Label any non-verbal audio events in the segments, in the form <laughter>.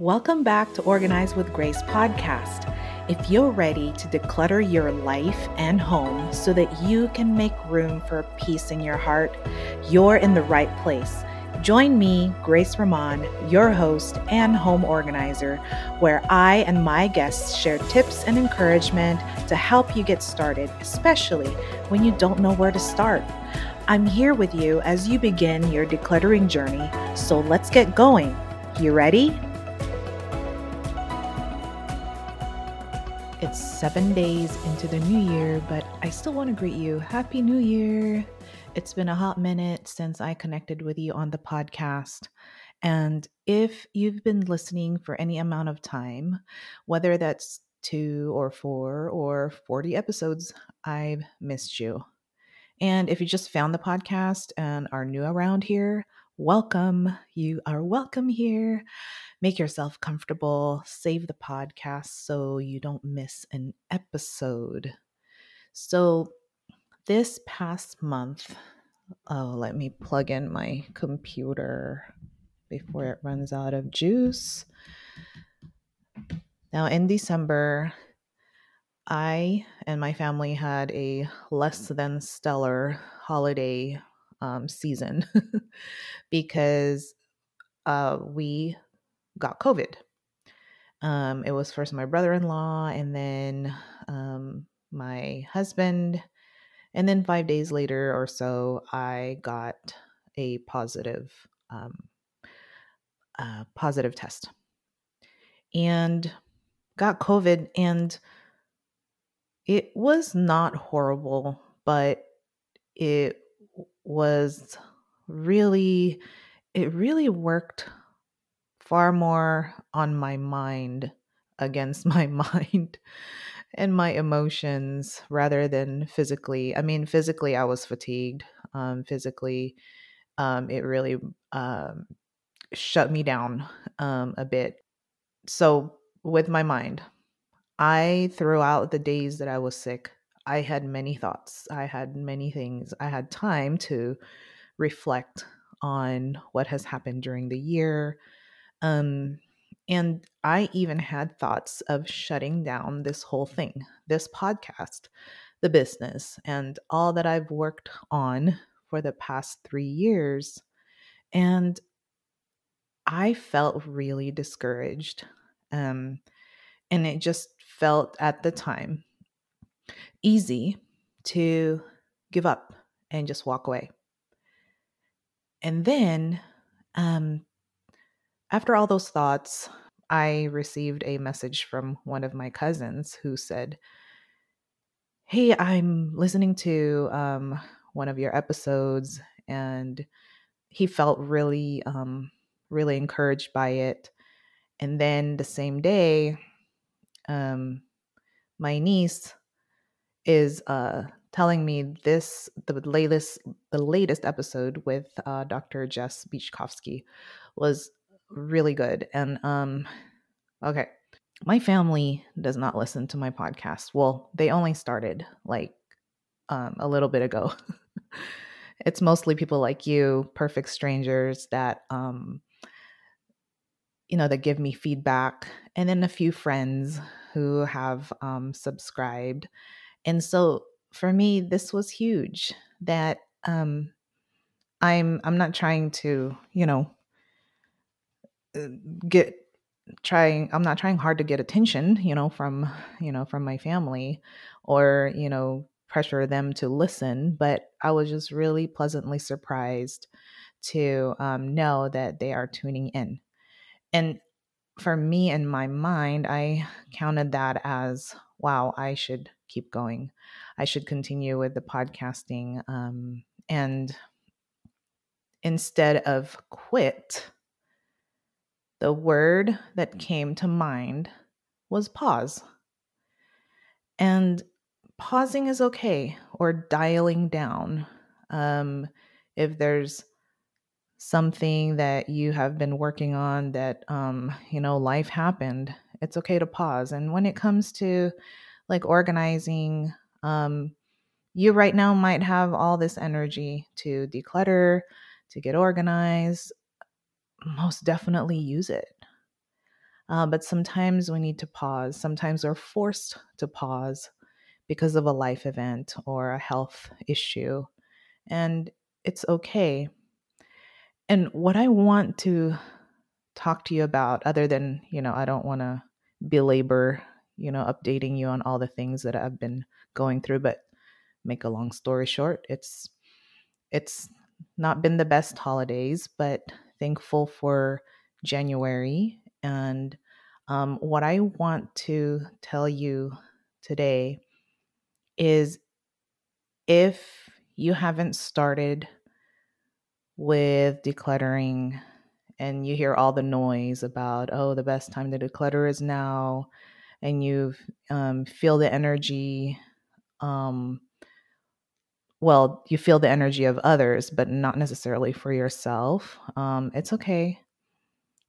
Welcome back to Organize with Grace podcast. If you're ready to declutter your life and home so that you can make room for peace in your heart, you're in the right place. Join me, Grace Ramon, your host and home organizer, where I and my guests share tips and encouragement to help you get started, especially when you don't know where to start. I'm here with you as you begin your decluttering journey, so let's get going. You ready? It's seven days into the new year, but I still want to greet you. Happy New Year! It's been a hot minute since I connected with you on the podcast. And if you've been listening for any amount of time, whether that's two or four or 40 episodes, I've missed you. And if you just found the podcast and are new around here, welcome. You are welcome here. Make yourself comfortable. Save the podcast so you don't miss an episode. So, this past month, oh, let me plug in my computer before it runs out of juice. Now, in December, I and my family had a less than stellar holiday um, season <laughs> because uh, we got COVID. Um, it was first my brother in law and then um, my husband. And then five days later or so, I got a positive, um, uh, positive test and got COVID. And it was not horrible, but it was really, it really worked far more on my mind against <laughs> my mind and my emotions rather than physically. I mean, physically, I was fatigued. Um, physically, um, it really um, shut me down um, a bit. So, with my mind, I, throughout the days that I was sick, I had many thoughts. I had many things. I had time to reflect on what has happened during the year. Um, and I even had thoughts of shutting down this whole thing, this podcast, the business, and all that I've worked on for the past three years. And I felt really discouraged. Um, and it just felt at the time easy to give up and just walk away. And then, um, after all those thoughts, I received a message from one of my cousins who said, Hey, I'm listening to um, one of your episodes, and he felt really, um, really encouraged by it. And then the same day, um, my niece is uh, telling me this the latest the latest episode with uh, Dr. Jess Beachkowski was really good. And um, okay, my family does not listen to my podcast. Well, they only started like um, a little bit ago. <laughs> it's mostly people like you, perfect strangers that um, you know that give me feedback, and then a few friends who have um, subscribed and so for me, this was huge that um, I'm I'm not trying to, you know, uh, get trying I'm not trying hard to get attention, you know, from, you know, from my family or, you know, pressure them to listen, but I was just really pleasantly surprised to um, know that they are tuning in. And for me in my mind, I counted that as wow, I should keep going. I should continue with the podcasting. Um, and instead of quit, the word that came to mind was pause. And pausing is okay, or dialing down. Um, if there's something that you have been working on that, um, you know, life happened, it's okay to pause. And when it comes to like organizing, um, you right now might have all this energy to declutter, to get organized. Most definitely use it. Uh, but sometimes we need to pause. Sometimes we're forced to pause because of a life event or a health issue. And it's okay. And what I want to talk to you about, other than, you know, I don't want to belabor, you know, updating you on all the things that I've been going through, but make a long story short, it's it's not been the best holidays, but thankful for January. And um, what I want to tell you today is if you haven't started with decluttering and you hear all the noise about, oh, the best time to declutter is now, and you um, feel the energy um, well, you feel the energy of others, but not necessarily for yourself. Um, it's okay.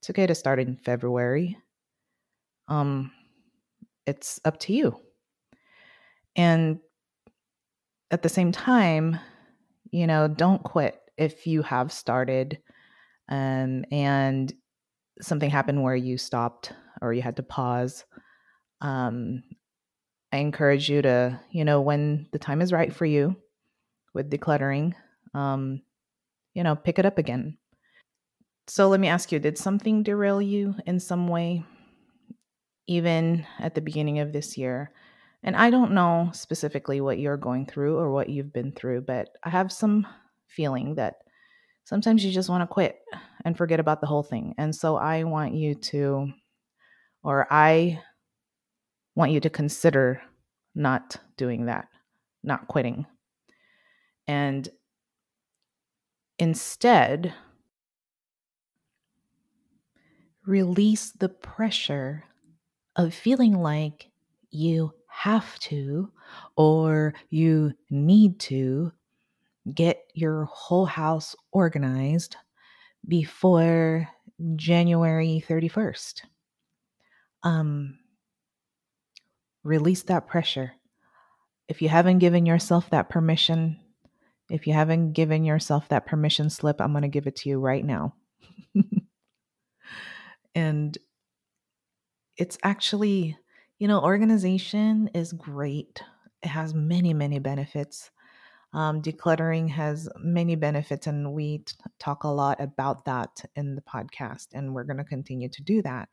It's okay to start in February. Um, it's up to you. And at the same time, you know, don't quit if you have started um, and something happened where you stopped or you had to pause. Um, I encourage you to, you know, when the time is right for you with decluttering, um, you know, pick it up again. So let me ask you did something derail you in some way, even at the beginning of this year? And I don't know specifically what you're going through or what you've been through, but I have some feeling that sometimes you just want to quit and forget about the whole thing. And so I want you to, or I want you to consider not doing that, not quitting. And instead, release the pressure of feeling like you have to or you need to get your whole house organized before January 31st. Um, release that pressure. If you haven't given yourself that permission, if you haven't given yourself that permission slip, I'm going to give it to you right now. <laughs> and it's actually, you know, organization is great. It has many, many benefits. Um, decluttering has many benefits, and we t- talk a lot about that in the podcast, and we're going to continue to do that.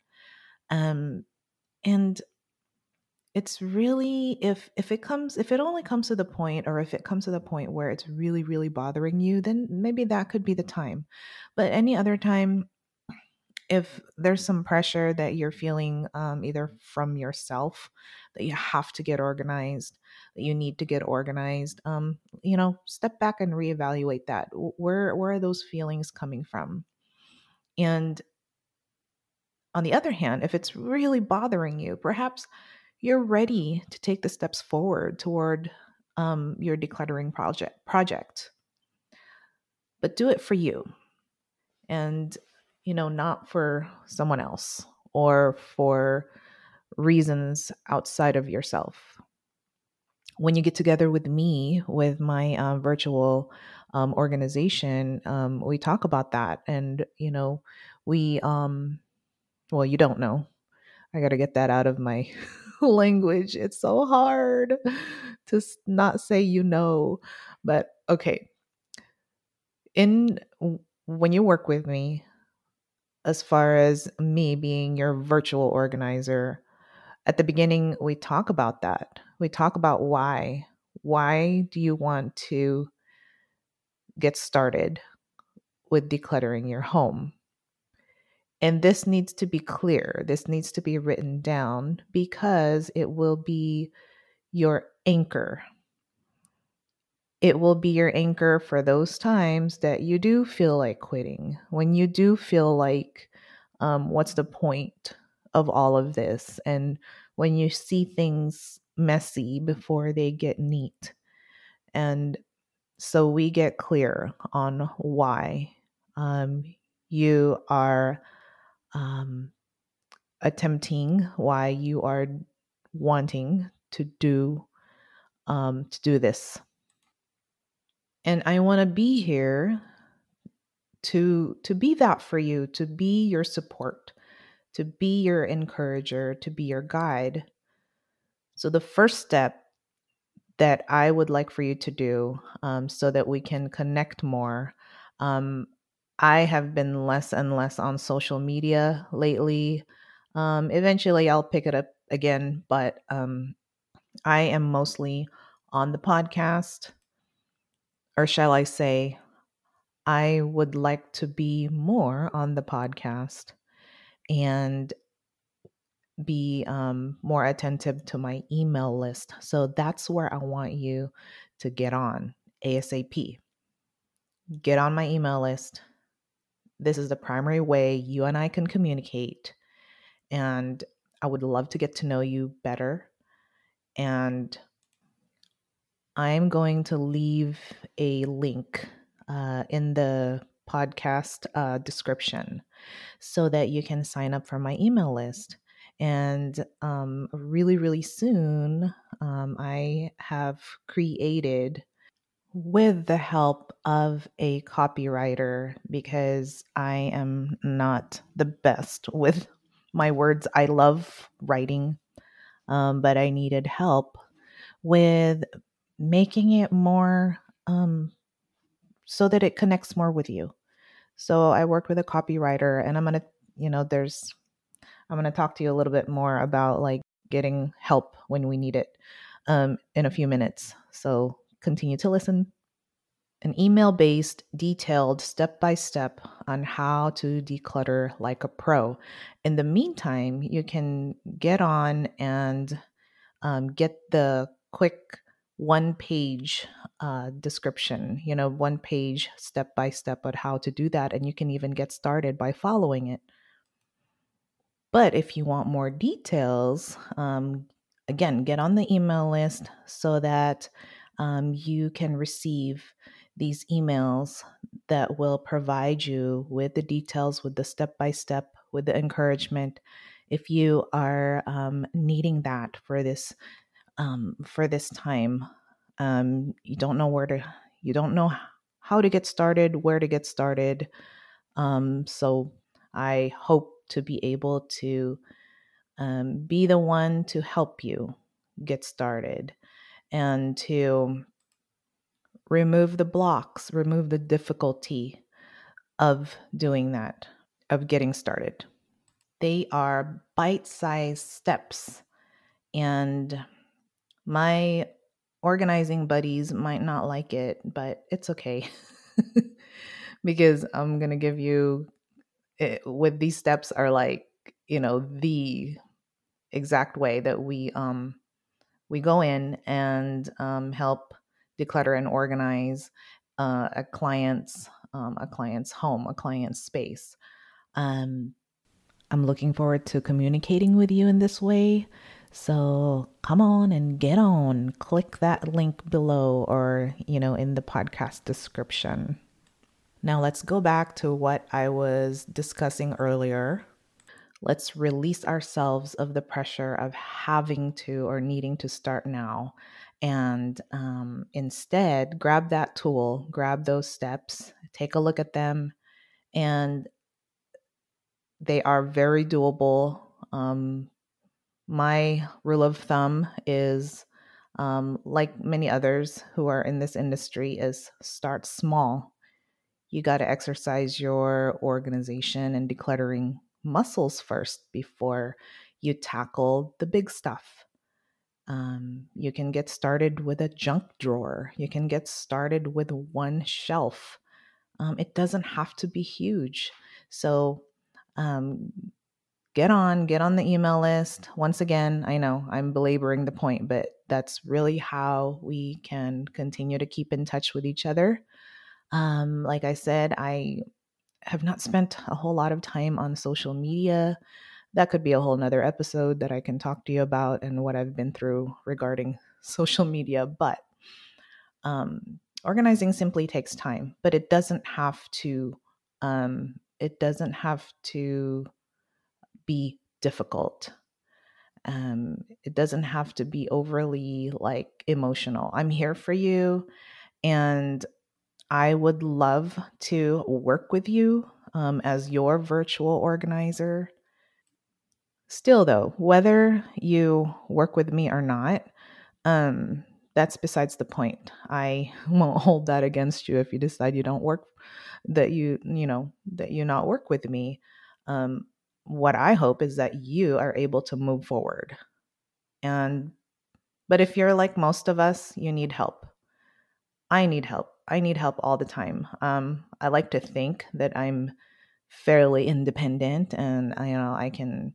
Um, and it's really if if it comes if it only comes to the point or if it comes to the point where it's really really bothering you then maybe that could be the time. But any other time if there's some pressure that you're feeling um, either from yourself that you have to get organized that you need to get organized um, you know step back and reevaluate that. Where where are those feelings coming from? And on the other hand if it's really bothering you perhaps you're ready to take the steps forward toward um, your decluttering project project but do it for you and you know, not for someone else or for reasons outside of yourself. When you get together with me, with my uh, virtual um, organization, um, we talk about that. And, you know, we, um, well, you don't know. I got to get that out of my <laughs> <laughs> language. It's so hard <laughs> to not say you know. But okay. In when you work with me, as far as me being your virtual organizer, at the beginning, we talk about that. We talk about why. Why do you want to get started with decluttering your home? And this needs to be clear. This needs to be written down because it will be your anchor it will be your anchor for those times that you do feel like quitting, when you do feel like, um, what's the point of all of this? And when you see things messy before they get neat. And so we get clear on why um, you are um, attempting, why you are wanting to do um, to do this and I want to be here to to be that for you, to be your support, to be your encourager, to be your guide. So, the first step that I would like for you to do um, so that we can connect more. Um, I have been less and less on social media lately. Um, eventually, I'll pick it up again, but um, I am mostly on the podcast, or shall I say, I would like to be more on the podcast and be um, more attentive to my email list. So that's where I want you to get on ASAP. Get on my email list. This is the primary way you and I can communicate. And I would love to get to know you better. And I'm going to leave a link uh, in the podcast uh, description so that you can sign up for my email list. And um, really, really soon, um, I have created with the help of a copywriter because I am not the best <laughs> with my words. I love writing, um, but I needed help with making it more um, so that it connects more with you. So I worked with a copywriter, and I'm gonna, you know, there's, I'm gonna talk to you a little bit more about like getting help when we need it um, in a few minutes. So continue to listen. An email based, detailed step by step on how to declutter like a pro. In the meantime, you can get on and um, get the quick one page uh, description, you know, one page step by step on how to do that. And you can even get started by following it. But if you want more details, um, again, get on the email list so that um, you can receive these emails that will provide you with the details, with the step by step, with the encouragement. If you are um, needing that for this um, for this time. Um, you don't know where to, you don't know how to get started, where to get started. Um, so I hope to be able to um, be the one to help you get started and to remove the blocks, remove the difficulty of doing that, of getting started. They are bite sized steps. And my organizing buddies might not like it, but it's okay. <laughs> because I'm going to give you it, with these steps are like, you know, the exact way that we um we go in and um, help declutter and organize uh, a client's um, a client's home, a client's space. Um, I'm looking forward to communicating with you in this way. So come on and get on. Click that link below or, you know, in the podcast description. Now let's go back to what I was discussing earlier. Let's release ourselves of the pressure of having to or needing to start now. And um, instead, grab that tool, grab those steps, take a look at them, and they are very doable. Um, my rule of thumb is um, like many others who are in this industry is start small you got to exercise your organization and decluttering muscles first before you tackle the big stuff um, you can get started with a junk drawer you can get started with one shelf um, it doesn't have to be huge so um, get on, get on the email list. Once again, I know I'm belaboring the point, but that's really how we can continue to keep in touch with each other. Um, like I said, I have not spent a whole lot of time on social media. That could be a whole nother episode that I can talk to you about and what I've been through regarding <laughs> social media. But um, organizing simply takes time, but it doesn't have to. Um, it doesn't have to be difficult. Um, it doesn't have to be overly like emotional. I'm here for you, and I would love to work with you um, as your virtual organizer. Still, though, whether you work with me or not, um, that's besides the point. I <laughs> won't hold that against you if you decide you don't work, that you, you know, that you not work with me. Um, what I hope is that you are able to move forward. And, but if you're like most of us, you need help. I need help. I need help all the time. Um, I like to think that I'm fairly independent and you know I can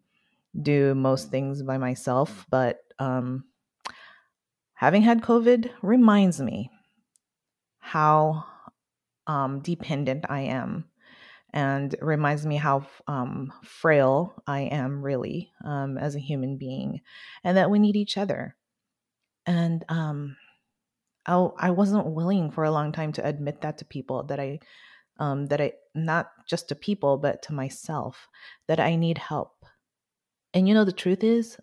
do most things by myself, but um, having had COVID reminds me how um, dependent I am and reminds me how um, frail I am really um, as a human being and that we need each other. And um, I, I wasn't willing for a long time to admit that to people that I, um, that I, not just to people, but to myself, that I need help. And you know, the truth is,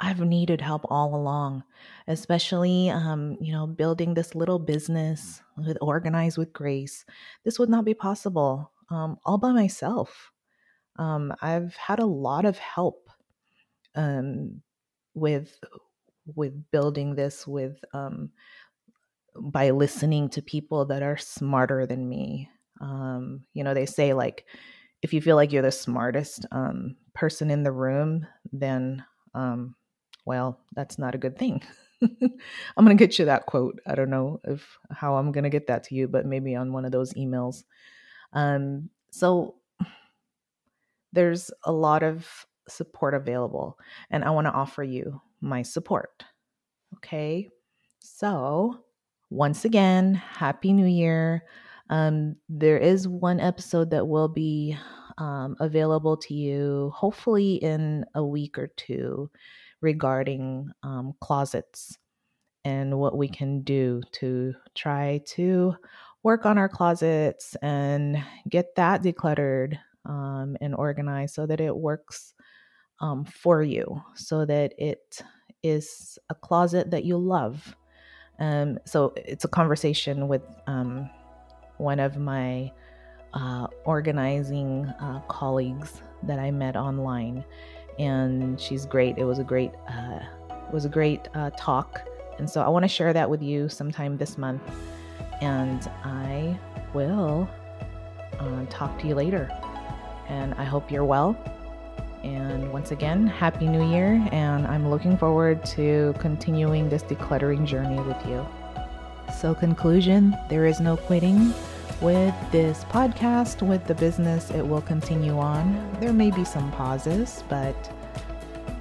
I've needed help all along, especially, um, you know, building this little business with Organize with Grace. This would not be possible um, all by myself. Um, I've had a lot of help um, with with building this with um, by listening to people that are smarter than me. Um, you know, they say like if you feel like you're the smartest um, person in the room, then um, well, that's not a good thing. <laughs> I'm gonna get you that quote. I don't know if how I'm gonna get that to you, but maybe on one of those emails. Um, so there's a lot of support available, and I want to offer you my support. Okay, so once again, Happy New Year. Um, there is one episode that will be um, available to you, hopefully in a week or two regarding um, closets and what we can do to try to work on our closets and get that decluttered um, and organized so that it works um, for you, so that it is a closet that you love. Um, so it's a conversation with um, one of my uh, organizing uh, colleagues that I met online and she's great. It was a great, uh, was a great uh, talk, and so I want to share that with you sometime this month. And I will uh, talk to you later. And I hope you're well. And once again, Happy New Year. And I'm looking forward to continuing this decluttering journey with you. So, conclusion there is no quitting with this podcast, with the business, it will continue on. There may be some pauses, but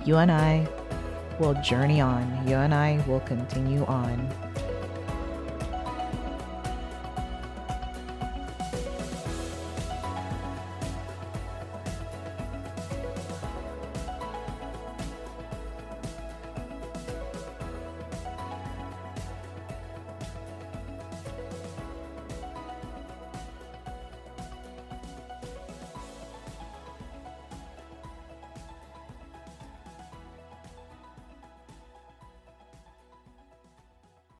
you and I will journey on. You and I will continue on